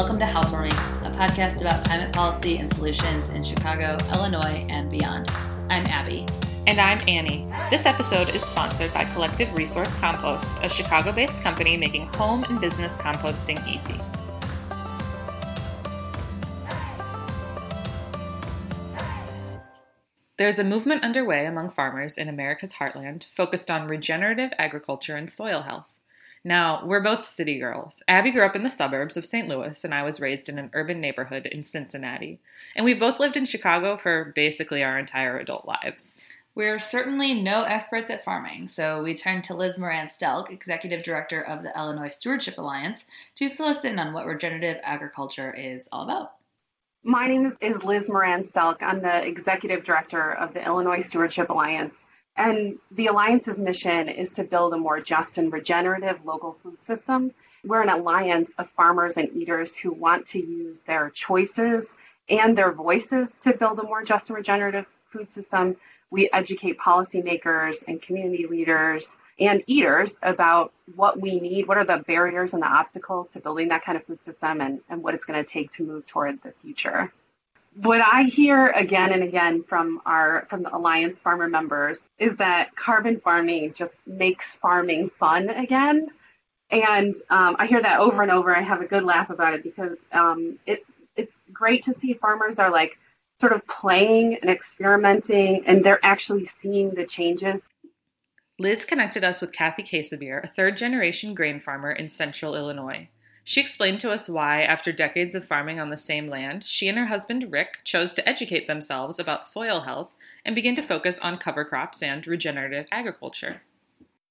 welcome to Housewarming, a podcast about climate policy and solutions in Chicago, Illinois, and beyond. I'm Abby. And I'm Annie. This episode is sponsored by Collective Resource Compost, a Chicago based company making home and business composting easy. There's a movement underway among farmers in America's heartland focused on regenerative agriculture and soil health. Now, we're both city girls. Abby grew up in the suburbs of St. Louis, and I was raised in an urban neighborhood in Cincinnati. And we've both lived in Chicago for basically our entire adult lives. We're certainly no experts at farming, so we turned to Liz Moran Stelk, Executive Director of the Illinois Stewardship Alliance, to fill us in on what regenerative agriculture is all about. My name is Liz Moran Stelk. I'm the Executive Director of the Illinois Stewardship Alliance. And the Alliance's mission is to build a more just and regenerative local food system. We're an alliance of farmers and eaters who want to use their choices and their voices to build a more just and regenerative food system. We educate policymakers and community leaders and eaters about what we need, what are the barriers and the obstacles to building that kind of food system, and, and what it's going to take to move toward the future what I hear again and again from our from the Alliance farmer members is that carbon farming just makes farming fun again, and um, I hear that over and over. I have a good laugh about it because um, it it's great to see farmers are like sort of playing and experimenting, and they're actually seeing the changes. Liz connected us with Kathy Casebier, a third generation grain farmer in central Illinois. She explained to us why, after decades of farming on the same land, she and her husband Rick chose to educate themselves about soil health and begin to focus on cover crops and regenerative agriculture.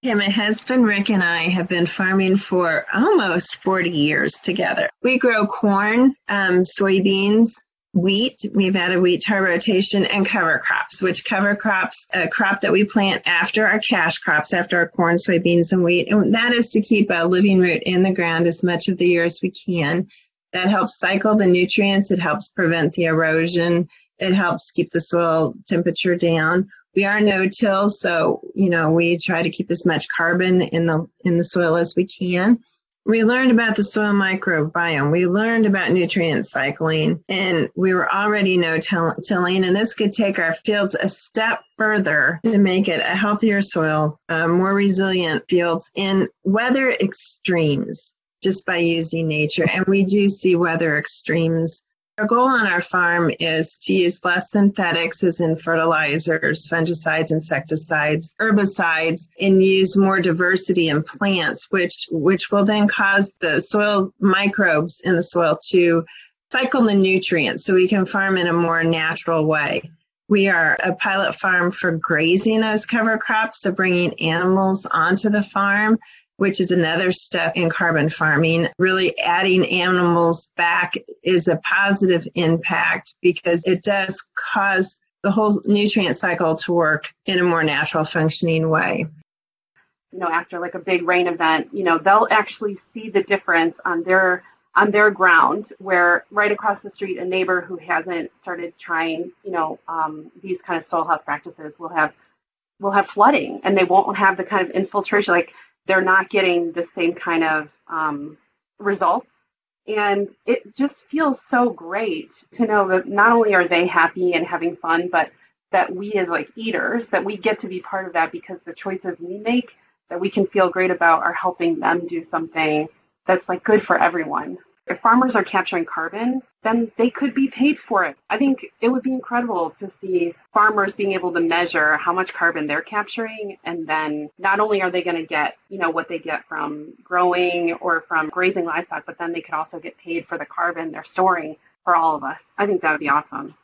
Yeah, my husband Rick and I have been farming for almost 40 years together. We grow corn, um, soybeans, wheat. We've added wheat to our rotation and cover crops, which cover crops, a crop that we plant after our cash crops, after our corn, soybeans, and wheat. And that is to keep a living root in the ground as much of the year as we can. That helps cycle the nutrients. It helps prevent the erosion. It helps keep the soil temperature down. We are no-till, so you know we try to keep as much carbon in the in the soil as we can we learned about the soil microbiome. We learned about nutrient cycling, and we were already no-tilling. And this could take our fields a step further to make it a healthier soil, uh, more resilient fields in weather extremes just by using nature. And we do see weather extremes our goal on our farm is to use less synthetics, as in fertilizers, fungicides, insecticides, herbicides, and use more diversity in plants, which, which will then cause the soil microbes in the soil to cycle the nutrients so we can farm in a more natural way. We are a pilot farm for grazing those cover crops, so bringing animals onto the farm which is another step in carbon farming. Really adding animals back is a positive impact because it does cause the whole nutrient cycle to work in a more natural functioning way. You know, after like a big rain event, you know, they'll actually see the difference on their on their ground where right across the street a neighbor who hasn't started trying you know um, these kind of soil health practices will have will have flooding and they won't have the kind of infiltration like they're not getting the same kind of um, results. And it just feels so great to know that not only are they happy and having fun, but that we as like eaters, that we get to be part of that because the choices we make that we can feel great about are helping them do something that's like good for everyone if farmers are capturing carbon, then they could be paid for it. I think it would be incredible to see farmers being able to measure how much carbon they're capturing and then not only are they going to get, you know, what they get from growing or from grazing livestock, but then they could also get paid for the carbon they're storing for all of us. I think that would be awesome.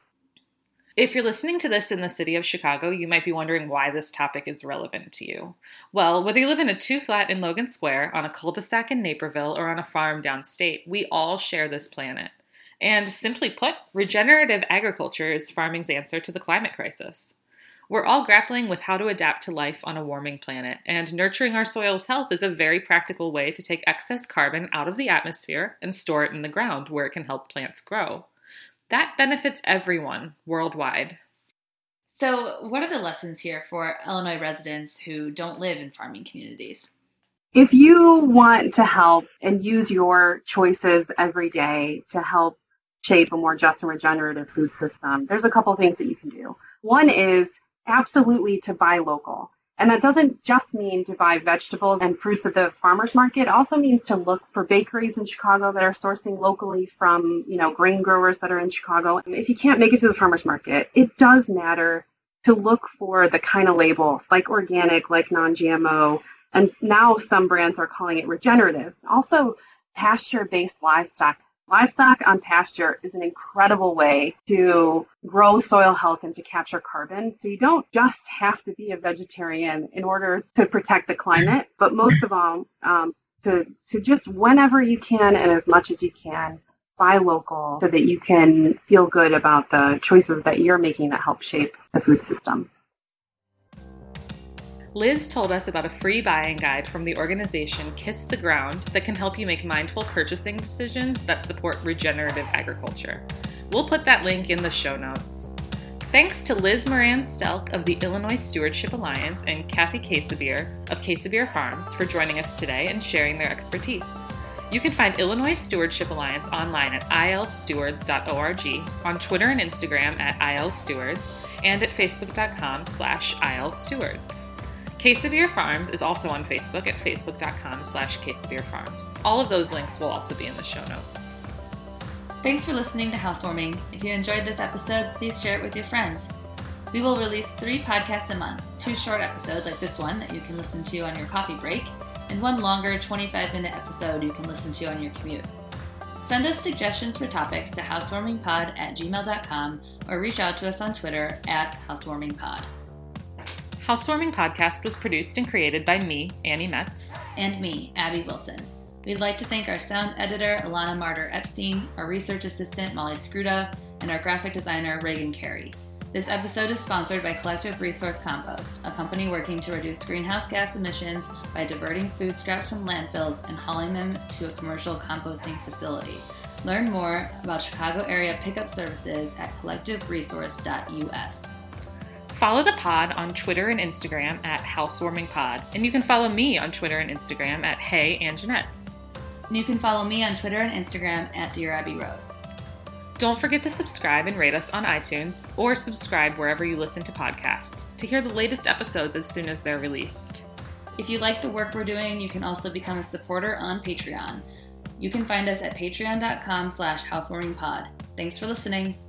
If you're listening to this in the city of Chicago, you might be wondering why this topic is relevant to you. Well, whether you live in a two flat in Logan Square, on a cul de sac in Naperville, or on a farm downstate, we all share this planet. And simply put, regenerative agriculture is farming's answer to the climate crisis. We're all grappling with how to adapt to life on a warming planet, and nurturing our soil's health is a very practical way to take excess carbon out of the atmosphere and store it in the ground where it can help plants grow. That benefits everyone worldwide. So, what are the lessons here for Illinois residents who don't live in farming communities? if you want to help and use your choices every day to help shape a more just and regenerative food system, there's a couple things that you can do. One is absolutely to buy local. And that doesn't just mean to buy vegetables and fruits at the farmers market. It also means to look for bakeries in Chicago that are sourcing locally from, you know, grain growers that are in Chicago. If you can't make it to the farmers market, it does matter to look for the kind of labels like organic, like non-GMO, and now some brands are calling it regenerative. Also, pasture-based livestock Livestock on pasture is an incredible way to grow soil health and to capture carbon. So you don't just have to be a vegetarian in order to protect the climate, but most of all, um, to, to just whenever you can and as much as you can, buy local so that you can feel good about the choices that you're making that help shape the food system. Liz told us about a free buying guide from the organization Kiss the Ground that can help you make mindful purchasing decisions that support regenerative agriculture. We'll put that link in the show notes. Thanks to Liz Moran Stelk of the Illinois Stewardship Alliance and Kathy Casebier of Casebier Farms for joining us today and sharing their expertise. You can find Illinois Stewardship Alliance online at ilstewards.org, on Twitter and Instagram at ilstewards, and at facebook.com slash ilstewards. Casebier Farms is also on Facebook at facebook.com slash Farms. All of those links will also be in the show notes. Thanks for listening to Housewarming. If you enjoyed this episode, please share it with your friends. We will release three podcasts a month, two short episodes like this one that you can listen to on your coffee break, and one longer 25 minute episode you can listen to on your commute. Send us suggestions for topics to housewarmingpod at gmail.com or reach out to us on Twitter at housewarmingpod. Housewarming Podcast was produced and created by me, Annie Metz. And me, Abby Wilson. We'd like to thank our sound editor, Alana Marder Epstein, our research assistant, Molly Scruda, and our graphic designer, Reagan Carey. This episode is sponsored by Collective Resource Compost, a company working to reduce greenhouse gas emissions by diverting food scraps from landfills and hauling them to a commercial composting facility. Learn more about Chicago area pickup services at collectiveresource.us. Follow the pod on Twitter and Instagram at HousewarmingPod, and you can follow me on Twitter and Instagram at Hey. And you can follow me on Twitter and Instagram at Dear Abby Rose. Don't forget to subscribe and rate us on iTunes or subscribe wherever you listen to podcasts to hear the latest episodes as soon as they're released. If you like the work we're doing, you can also become a supporter on Patreon. You can find us at patreon.com slash housewarmingpod. Thanks for listening.